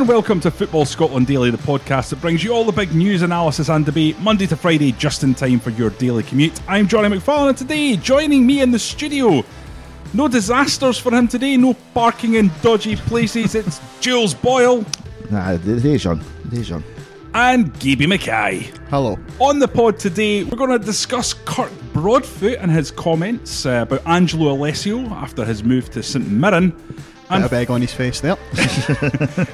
and welcome to Football Scotland Daily, the podcast that brings you all the big news, analysis, and debate Monday to Friday, just in time for your daily commute. I'm Johnny McFarlane, and today, joining me in the studio, no disasters for him today, no parking in dodgy places. It's Jules Boyle Nah, the day's on. The and Gaby Mackay. Hello. On the pod today, we're going to discuss Kirk Broadfoot and his comments uh, about Angelo Alessio after his move to St Mirren. Bit And of egg on his face there.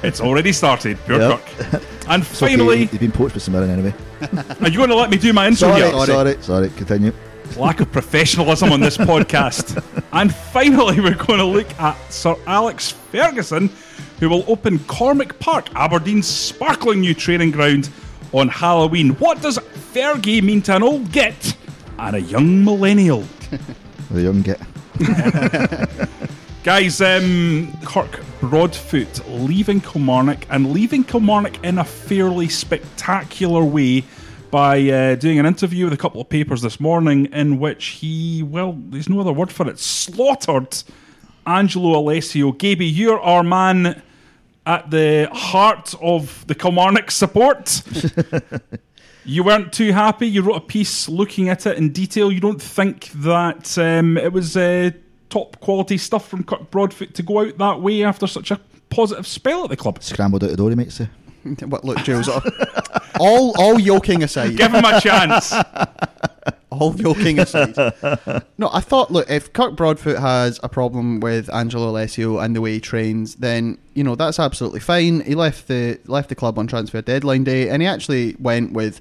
it's already started, pure Yep. Kirk. And It's okay, finally, You've been poached by St Mirren anyway. are you going to let me do my intro Sorry, here? sorry, sorry, Continue. Lack of professionalism on this podcast. And finally, we're going to look at Sir Alex Ferguson, who will open Cormack Park, Aberdeen's sparkling new training ground, on Halloween. What does Fergie mean to an old git and a young millennial? The young get. Guys, um, Kirk Broadfoot leaving Kilmarnock and leaving Kilmarnock in a fairly spectacular way by uh, doing an interview with a couple of papers this morning in which he, well, there's no other word for it, slaughtered Angelo Alessio. Gaby, you're our man at the heart of the Kilmarnock support. You weren't too happy. You wrote a piece looking at it in detail. You don't think that um, it was uh, top quality stuff from Kirk Broadfoot to go out that way after such a positive spell at the club. Scrambled out the door, he might say. But look, Jules, all all joking aside, Give him a chance. all joking aside. No, I thought, look, if Kirk Broadfoot has a problem with Angelo Alessio and the way he trains, then you know that's absolutely fine. He left the left the club on transfer deadline day, and he actually went with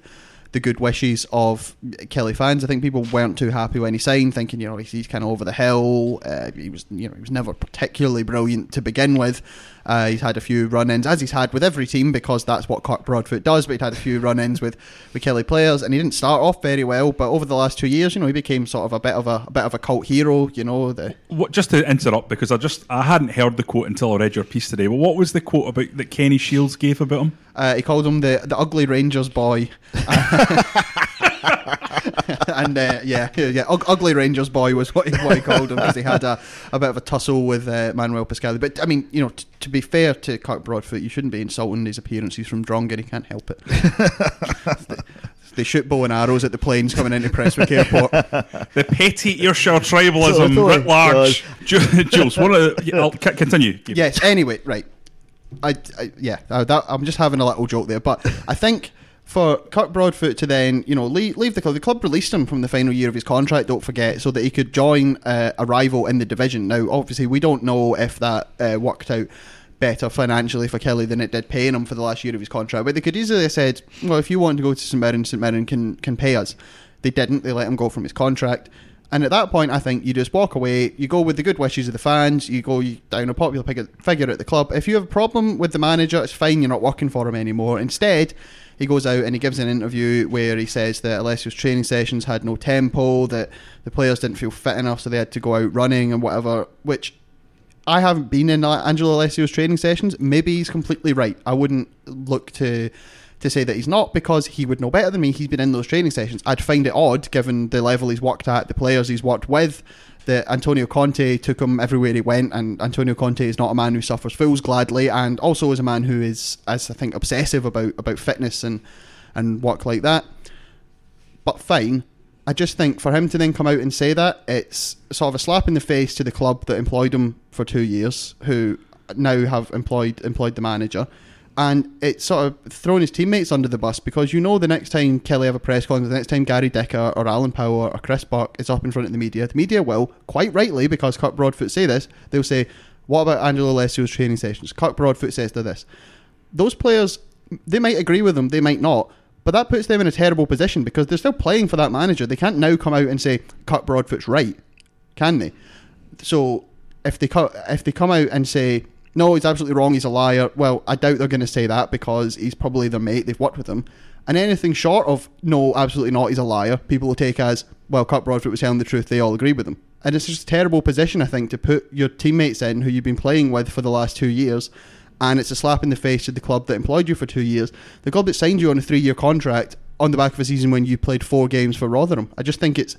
the good wishes of Killie fans. I think people weren't too happy when he signed, thinking you know he's, he's kind of over the hill. Uh, he was you know he was never particularly brilliant to begin with. Uh, he's had a few run-ins, as he's had with every team, because that's what Kirk Broadfoot does. But he'd had a few run-ins with, with Killie players, and he didn't start off very well. But over the last two years, you know, he became sort of a bit of a, a bit of a cult hero. You know, the What, just to interrupt, because I just I hadn't heard the quote until I read your piece today. But what was the quote about that Kenny Shields gave about him? Uh, he called him the the ugly Rangers boy. and uh, yeah, yeah, yeah, ugly Rangers boy was what he, what he called him because he had a, a bit of a tussle with uh, Manuel Pascali. But I mean, you know, t- to be fair to Kirk Broadfoot, you shouldn't be insulting his appearance. He's from Drongan, he can't help it. they, they shoot bow and arrows at the planes coming into Prestwick Airport. The petty Ayrshire tribalism Totally. writ large. Ju- Jules, what a, I'll c- continue. Yes. Anyway, right. I, I yeah. uh, that, I'm just having a little joke there, but I think for Kirk Broadfoot to then you know leave, leave the club. The club released him from the final year of his contract. Don't forget, so that he could join uh, a rival in the division. Now, obviously, we don't know if that uh, worked out better financially for Killie than it did paying him for the last year of his contract. But they could easily have said, well, if you want to go to St Mirren, St Mirren can can pay us. They didn't. They let him go from his contract. And at that point, I think you just walk away. You go with the good wishes of the fans. You go down a popular figure at the club. If you have a problem with the manager, it's fine. You're not working for him anymore. Instead, he goes out and he gives an interview where he says that Alessio's training sessions had no tempo, that the players didn't feel fit enough, so they had to go out running and whatever. Which I haven't been in Angelo Alessio's training sessions. Maybe he's completely right. I wouldn't look to to say that he's not because he would know better than me. He's been in those training sessions. I'd find it odd given the level he's worked at, the players he's worked with. That Antonio Conte took him everywhere he went, and Antonio Conte is not a man who suffers fools gladly, and also is a man who is, as I think, obsessive about about fitness and and work like that. But fine, I just think for him to then come out and say that, it's sort of a slap in the face to the club that employed him for two years, who now have employed employed the manager. And it's sort of thrown his teammates under the bus because you know the next time Killie have a press conference, the next time Gary Dicker or Alan Power or Chris Burke is up in front of the media, the media will, quite rightly, because Kirk Broadfoot say this, they'll say, What about Angelo Alessio's training sessions? Kirk Broadfoot says to this. Those players, they might agree with them, they might not, but that puts them in a terrible position because they're still playing for that manager. They can't now come out and say Kirk Broadfoot's right, can they? So if they if they come out and say no, he's absolutely wrong, he's a liar, well, I doubt they're going to say that because he's probably their mate, they've worked with him. And anything short of no, absolutely not, he's a liar, people will take as well, Kirk Broadfoot was telling the truth, they all agree with him. And it's just a terrible position, I think, to put your teammates in who you've been playing with for the last two years and it's a slap in the face to the club that employed you for two years. The club that signed you on a three-year contract on the back of a season when you played four games for Rotherham. I just think it's,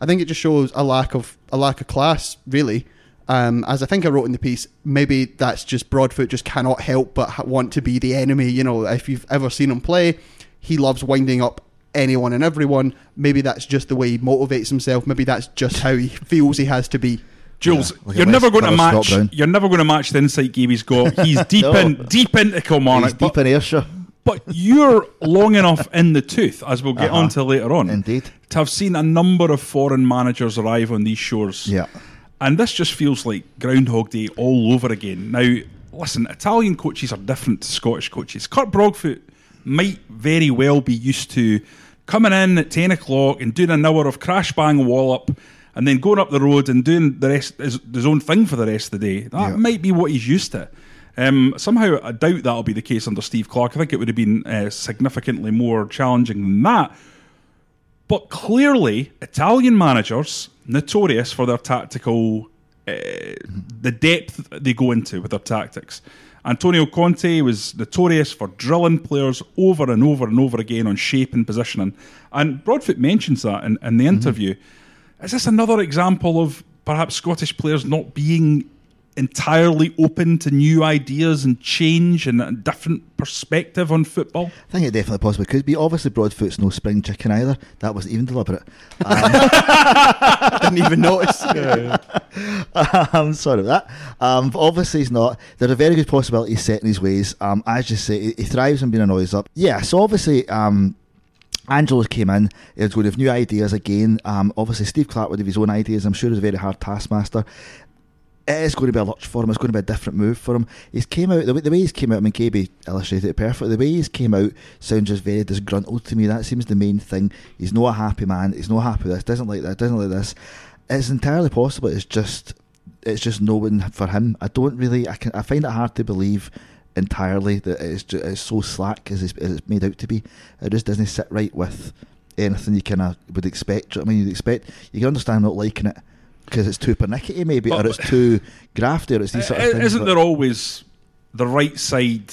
I think it just shows a lack of a lack of class, really. Um, as I think I wrote in the piece, maybe that's just Broadfoot just cannot help but want to be the enemy. You know, if you've ever seen him play, he loves winding up anyone and everyone. Maybe that's just the way he motivates himself. Maybe that's just how he feels he has to be. Jules, Yeah, like you're never going to match. You're never going to match the insight game he's got. He's deep No. in, deep into Kilmarnock. He's deep but, in Ayrshire. but you're long enough in the tooth, as we'll get Uh-huh. on to later on, Indeed. to have seen a number of foreign managers arrive on these shores. Yeah. And this just feels like Groundhog Day all over again. Now, listen, Italian coaches are different to Scottish coaches. Kirk Broadfoot might very well be used to coming in at 10 o'clock and doing an hour of crash bang wall up and then going up the road and doing the rest his, his own thing for the rest of the day. That Yeah. might be what he's used to. Um, somehow, I doubt that'll be the case under Steve Clarke. I think it would have been uh, significantly more challenging than that. But clearly, Italian managers notorious for their tactical, uh, the depth they go into with their tactics. Antonio Conte was notorious for drilling players over and over and over again on shape and positioning. And Broadfoot mentions that in, in the interview. Is this another example of perhaps Scottish players not being entirely open to new ideas and change and a different perspective on football? I think it definitely possibly could be. Obviously, Broadfoot's no spring chicken either. That wasn't even deliberate. Didn't even notice. I'm sorry about that. Um, obviously, he's not. There's a very good possibility he's set in his ways. Um, as you say, he, he thrives on being a noise up. Yeah, so obviously, um, Angelo's came in. He was going to have new ideas again. Um, obviously, Steve Clarke would have his own ideas. I'm sure he's a very hard taskmaster. It is going to be a lurch for him. It's going to be a different move for him. He's came out the way, the way he's came out. I mean, KB illustrated it perfectly. The way he's came out sounds just very disgruntled to me. That seems the main thing. He's not a happy man. He's not happy with this. Doesn't like that. Doesn't like this. It's entirely possible. It's just it's just no one for him. I don't really. I can. I find it hard to believe entirely that it's just, it's so slack as it's, as it's made out to be. It just doesn't sit right with anything you kind of would expect. I mean, you'd expect you can understand not liking it because it's too pernickety maybe, But- or it's too grafty, or it's these sort of things. Isn't there always the right side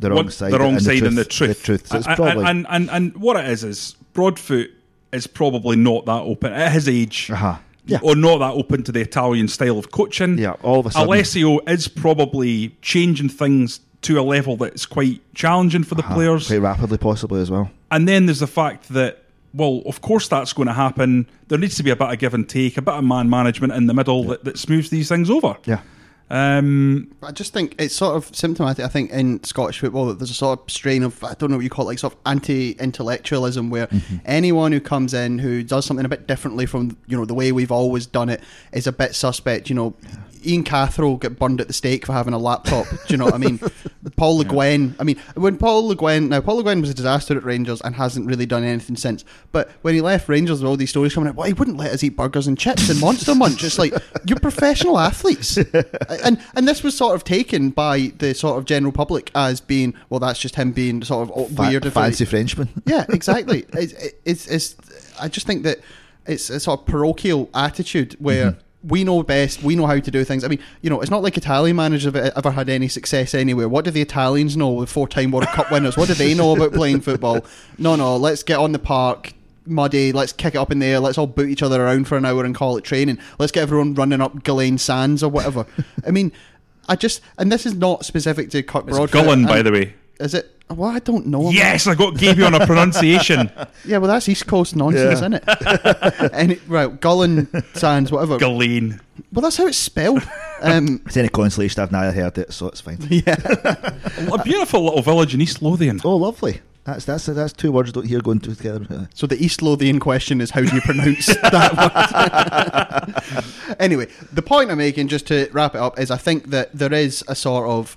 the wrong side? the wrong and side the and the truth. The truth. So it's and, probably. and, and and what it is is Broadfoot is probably not that open at his age. uh-huh. Yeah. Or not that open to the Italian style of coaching. Yeah, all of a sudden- Alessio is probably changing things to a level that's quite challenging for the Uh-huh. players. quite rapidly, possibly as well. And then there's the fact that, well, of course that's going to happen. There needs to be a bit of give and take, a bit of man management in the middle that, that smooths these things over. Yeah. Um, I just think it's sort of symptomatic. I think in Scottish football that there's a sort of strain of I don't know what you call it, like sort of anti-intellectualism, where anyone who comes in who does something a bit differently from you know the way we've always done it is a bit suspect. You know, Ian Cathro get burned at the stake for having a laptop. Do you know what I mean? Paul Le Guen. I mean, when Paul Le Guen now Paul Le Guen was a disaster at Rangers and hasn't really done anything since. But when he left Rangers, with all these stories coming out, well, he wouldn't let us eat burgers and chips and Monster Munch. It's like you're professional athletes, and and this was sort of taken by the sort of general public as being well, that's just him being sort of weird, if fancy Frenchman. yeah, exactly. it's, it's, it's, I just think that it's a sort of parochial attitude where Mm-hmm. we know best, we know how to do things. I mean, you know, it's not like Italian managers have ever had any success anywhere. What do the Italians know? The four-time World Cup winners. What do they know about playing football? No, no. Let's get on the park. Muddy, let's kick it up in the air. Let's all boot each other around for an hour and call it training. Let's get everyone running up Gullane Sands or whatever. I mean, I just, and this is not specific to Kirk it's Broadfoot. Gullen, by the way. Is it? Well, I don't know. Yes, I got gave you on a pronunciation. Yeah, well, that's East Coast nonsense, Yeah. isn't it? Any, right, Gullen Sands, whatever. Gulleen. well, that's how it's spelled. Um, It's any consolation. I've neither heard it, so it's fine. yeah, A beautiful little village in East Lothian. Oh, lovely. That's that's that's two words you don't hear going together. so the East Lothian question is how do you pronounce that word? anyway, the point I'm making, just to wrap it up, is I think that there is a sort of,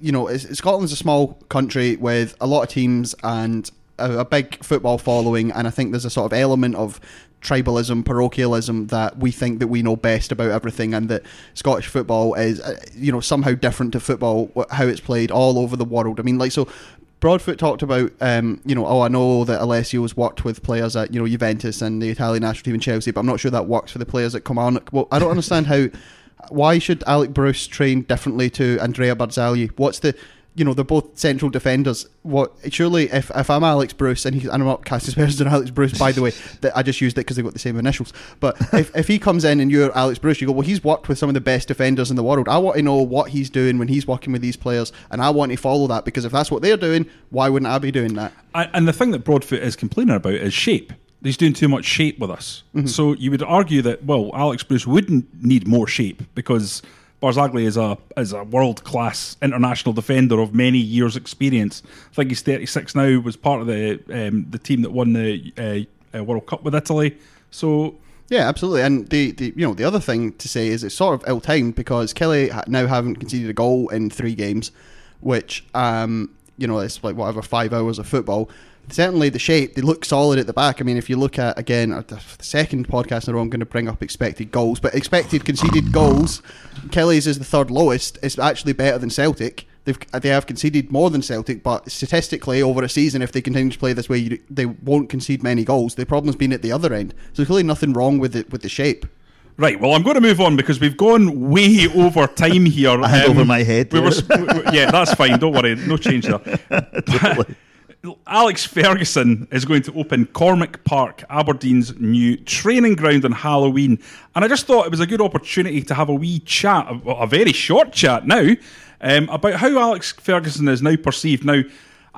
you know, Scotland's a small country with a lot of teams and a, a big football following, and I think there's a sort of element of tribalism, parochialism that we think that we know best about everything, and that Scottish football is, uh, you know, somehow different to football, how it's played all over the world. I mean, like so. Broadfoot talked about, um, you know, oh, I know that Alessio's worked with players at, you know, Juventus and the Italian national team and Chelsea, but I'm not sure that works for the players at Kilmarnock. Well, I don't understand how. Why should Alec Bruce train differently to Andrea Barzagli? What's the you know they're both central defenders. What surely if, if I'm Alex Bruce and, he, and I'm not casting aspersions on Alex Bruce by the way, that I just used it because they got the same initials. But if, if he comes in and you're Alex Bruce, you go, well, he's worked with some of the best defenders in the world. I want to know what he's doing when he's working with these players, and I want to follow that because if that's what they're doing, why wouldn't I be doing that? I, and the thing that Broadfoot is complaining about is shape. He's doing too much shape with us. Mm-hmm. So you would argue that well, Alex Bruce wouldn't need more shape because Barzagli is a is a world class international defender of many years' experience. I think he's thirty six now. Was part of the um, the team that won the uh, uh, World Cup with Italy. So Yeah, absolutely. And the, the you know the other thing to say is it's sort of ill timed because Killie now haven't conceded a goal in three games, which um you know it's like whatever five hours of football. Certainly, the shape they look solid at the back. I mean, if you look at again uh, the second podcast in a row, I'm going to bring up expected goals, but expected conceded goals, Killie's is the third lowest. It's actually better than Celtic. They've they have conceded more than Celtic, but statistically over a season, if they continue to play this way, you, they won't concede many goals. The problem's been at the other end. So there's really nothing wrong with it with the shape. Right. Well, I'm going to move on because we've gone way over time here. Um, over my head We were, there. we- we- yeah, that's fine. Don't worry. No change there. But Alex Ferguson is going to open Cormack Park, Aberdeen's new training ground on Halloween, and I just thought it was a good opportunity to have a wee chat, a, a very short chat now, um, about how Alex Ferguson is now perceived. Now.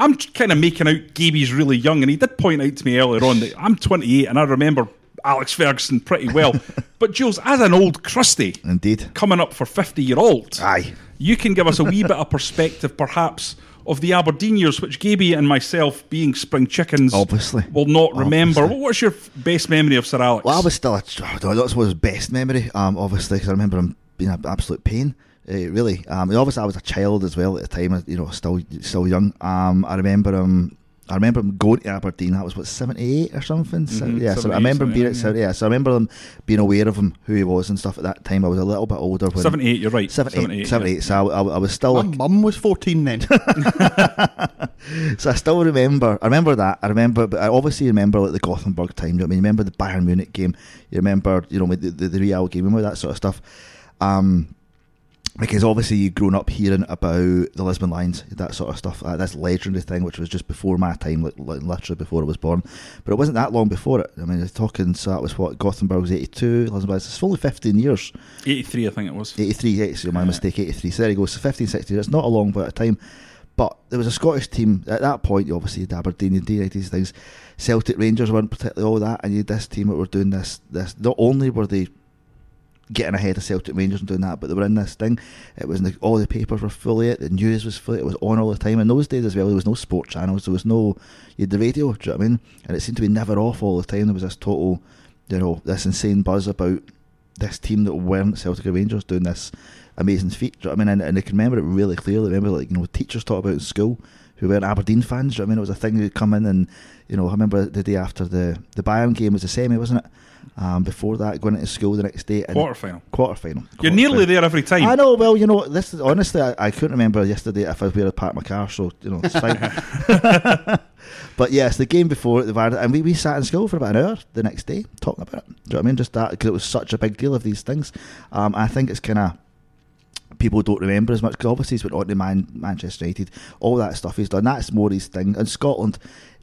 I'm kind of making out Gaby's really young, and he did point out to me earlier on that I'm 28 and I remember Alex Ferguson pretty well. but Jules, as an old crusty, Indeed. coming up for 50 year old, Aye. you can give us a wee bit of perspective, perhaps, of the Aberdeen years, which Gaby and myself, being spring chickens, Obviously. will not remember. Obviously. What's your f- best memory of Sir Alex? Well, I was still a. I don't know, That was his best memory, um, obviously, because I remember him being an absolute pain. Uh, really, um, obviously, I was a child as well at the time. You know, still still young. Um, I remember him. I remember him going to Aberdeen. That was what seventy eight or something. So- Mhm, yeah, so I remember him being at 79, seventy. Yeah, so I remember them being aware of him, who he was, and stuff at that time. I was a little bit older. 78, you're right. 78, 78, 78, yeah. so I, I, I was still My like, mum was 14 then. so I still remember. I remember that. I remember, but I obviously remember like the Gothenburg time. You know what I mean, you remember the Bayern Munich game. You remember, you know, the, the, the Real game. Remember that sort of stuff. Um, because obviously you've grown up hearing about the Lisbon Lions, that sort of stuff. Uh, that's legendary thing, which was just before my time, like, literally before I was born. But it wasn't that long before it. I mean, talking. So that was what Gothenburg was eighty two. Lisbon Lions. It's fully fifteen years. 83, I think it was. 83, 83 my Yeah. mistake, 83. So there you go. So 15, 16 years. It's not a long bit of time. But there was a Scottish team at that point, you obviously had Aberdeen, you had these things. Celtic Rangers weren't particularly all that, and you had this team that were doing this. This Not only were they getting ahead of Celtic Rangers and doing that, but they were in this thing. It was the, all the papers were full of it, the news was full it, was on all the time. In those days as well, there was no sport channels, there was no, you had the radio, do you know what I mean? And it seemed to be never off all the time. There was this total, you know, this insane buzz about this team that weren't Celtic Rangers doing this amazing feat. Do you know what I mean? And, and I can remember it really clearly. remember, like, you know, teachers talk about in school who weren't Aberdeen fans. Do you know what I mean? It was a thing who'd come in and, you know, I remember the day after the, the Bayern game was the semi, wasn't it? Um, before that, going into school the next day. and- Quarter final. Quarter final. You're nearly there every time. I know. Well, you know, this is honestly, I, I couldn't remember yesterday if I was where I parked my car, so you know, it's fine. but yes, the game before the and we, we sat in school for about an hour the next day talking about it. Do you know what I mean? Just that because it was such a big deal of these things. Um, I think it's kind of people don't remember as much because obviously he's went on to Man- Manchester United, all that stuff he's done. That's more his thing. And Scotland,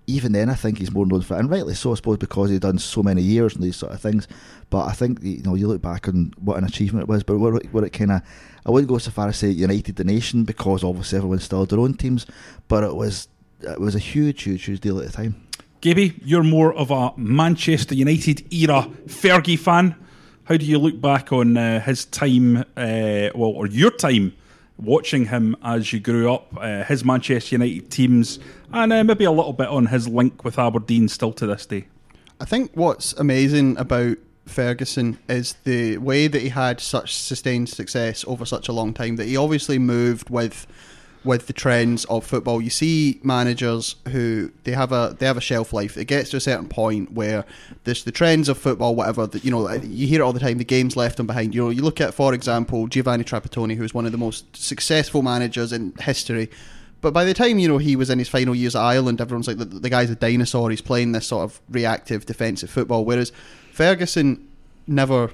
even then, I think he's more known for it, and rightly so, I suppose, because he's done so many years and these sort of things. But I think you know you look back on what an achievement it was, but what, it- what it kind of I wouldn't go so far as say united the nation because obviously everyone still had their own teams, but it was it was a huge, huge, huge deal at the time. Gaby, you're more of a Manchester United era Fergie fan. How do you look back on uh, his time, uh, well, or your time watching him as you grew up, uh, his Manchester United teams, and uh, maybe a little bit on his link with Aberdeen still to this day? I think what's amazing about Ferguson is the way that he had such sustained success over such a long time. That he obviously moved with with the trends of football. You see managers who they have a they have a shelf life. It gets to a certain point where there's the trends of football, whatever. That you know, you hear it all the time. The game's left them behind. You know, you look at, for example, Giovanni Trapattoni, who's one of the most successful managers in history. But by the time you know he was in his final years at Ireland, everyone's like the, the guy's a dinosaur. He's playing this sort of reactive defensive football. Whereas Ferguson never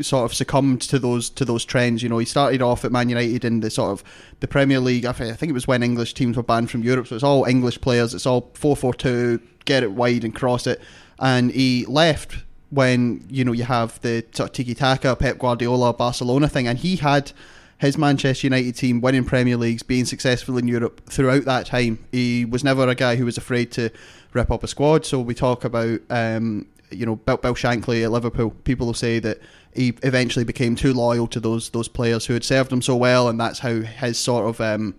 sort of succumbed to those to those trends. You know, he started off at Man United in the sort of the Premier League. I think it was when English teams were banned from Europe, so it's all English players. It's all four four two, get it wide and cross it. And he left when you know you have the sort of tiki taka Pep Guardiola Barcelona thing, and he had his Manchester United team winning Premier Leagues, being successful in Europe throughout that time. He was never a guy who was afraid to rip up a squad. So we talk about um, you know Bill, Bill Shankly at Liverpool. People will say that he eventually became too loyal to those those players who had served him so well, and that's how his sort of um,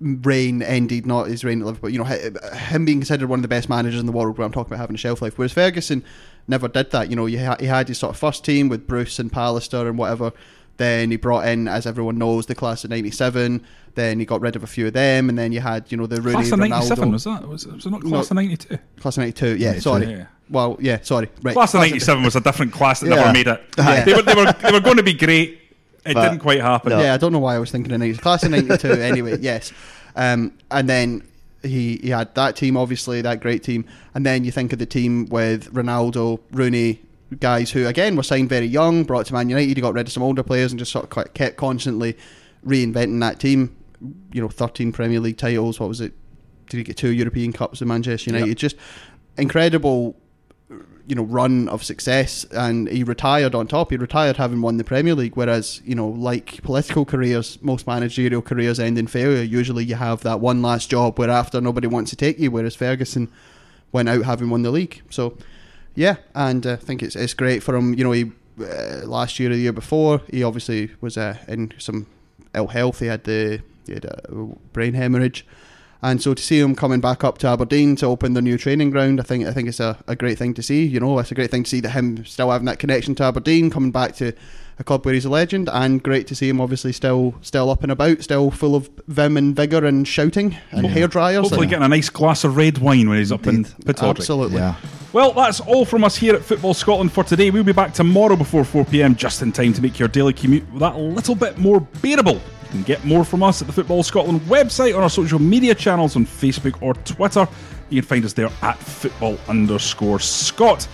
reign ended. Not his reign at Liverpool, you know, him being considered one of the best managers in the world. Where I'm talking about having a shelf life, whereas Ferguson never did that. You know, he had his sort of first team with Bruce and Pallister and whatever. Then he brought in, as everyone knows, the class of '97. Then he got rid of a few of them, and then you had, you know, the Rooney, class of '97 was that? Was, was it not class of '92? Class of '92, yeah. Sorry. Yeah. Well, yeah. Sorry. Right. Class of '97 was a different class that Yeah. never made it. Yeah. They were they were they were going to be great. It But- didn't quite happen. No. Yeah, I don't know why I was thinking of 90. Class of 92, anyway, yes. Um, and then he, he had that team, obviously, that great team. And then you think of the team with Ronaldo, Rooney, guys who, again, were signed very young, brought to Man United, he got rid of some older players and just sort of quite- kept constantly reinventing that team. You know, 13 Premier League titles, what was it? Did he get two European Cups with Manchester United? Yep. Just incredible you know run of success and he retired on top. He retired having won the Premier League whereas you know like political careers most managerial careers end in failure. Usually you have that one last job where after nobody wants to take you whereas Ferguson went out having won the league. So yeah and uh, I think it's it's great for him. You know he uh, last year or the year before he obviously was uh, in some ill health. He had the he had a brain hemorrhage and so to see him coming back up to Aberdeen to open the new training ground, I think I think it's a, a great thing to see. You know, it's a great thing to see that him still having that connection to Aberdeen, coming back to a club where he's a legend, and great to see him obviously still still up and about, still full of vim and vigour and shouting and hair dryers. Hopefully, getting a nice glass of red wine when he's up in Pittodrie. absolutely. Yeah. Well, that's all from us here at Football Scotland for today. We'll be back tomorrow before 4 pm, just in time to make your daily commute that little bit more bearable. Can get more from us at the Football Scotland website on our social media channels on Facebook or Twitter. You can find us there at football underscore Scott.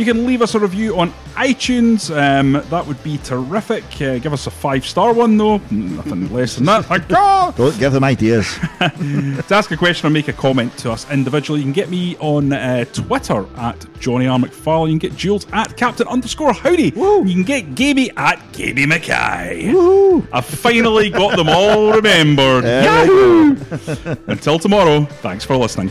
You can leave us a review on iTunes. Um, that would be terrific. Uh, give us a five star one, though. Nothing less than that. Thank God. Don't give them ideas. To ask a question or make a comment to us individually, you can get me on uh, Twitter at Johnny R. McFarlane. You can get Jules at Captain underscore Howdy. You can get Gaby at Gaby Mackay. I've finally got them all remembered. Yahoo! Until tomorrow, thanks for listening.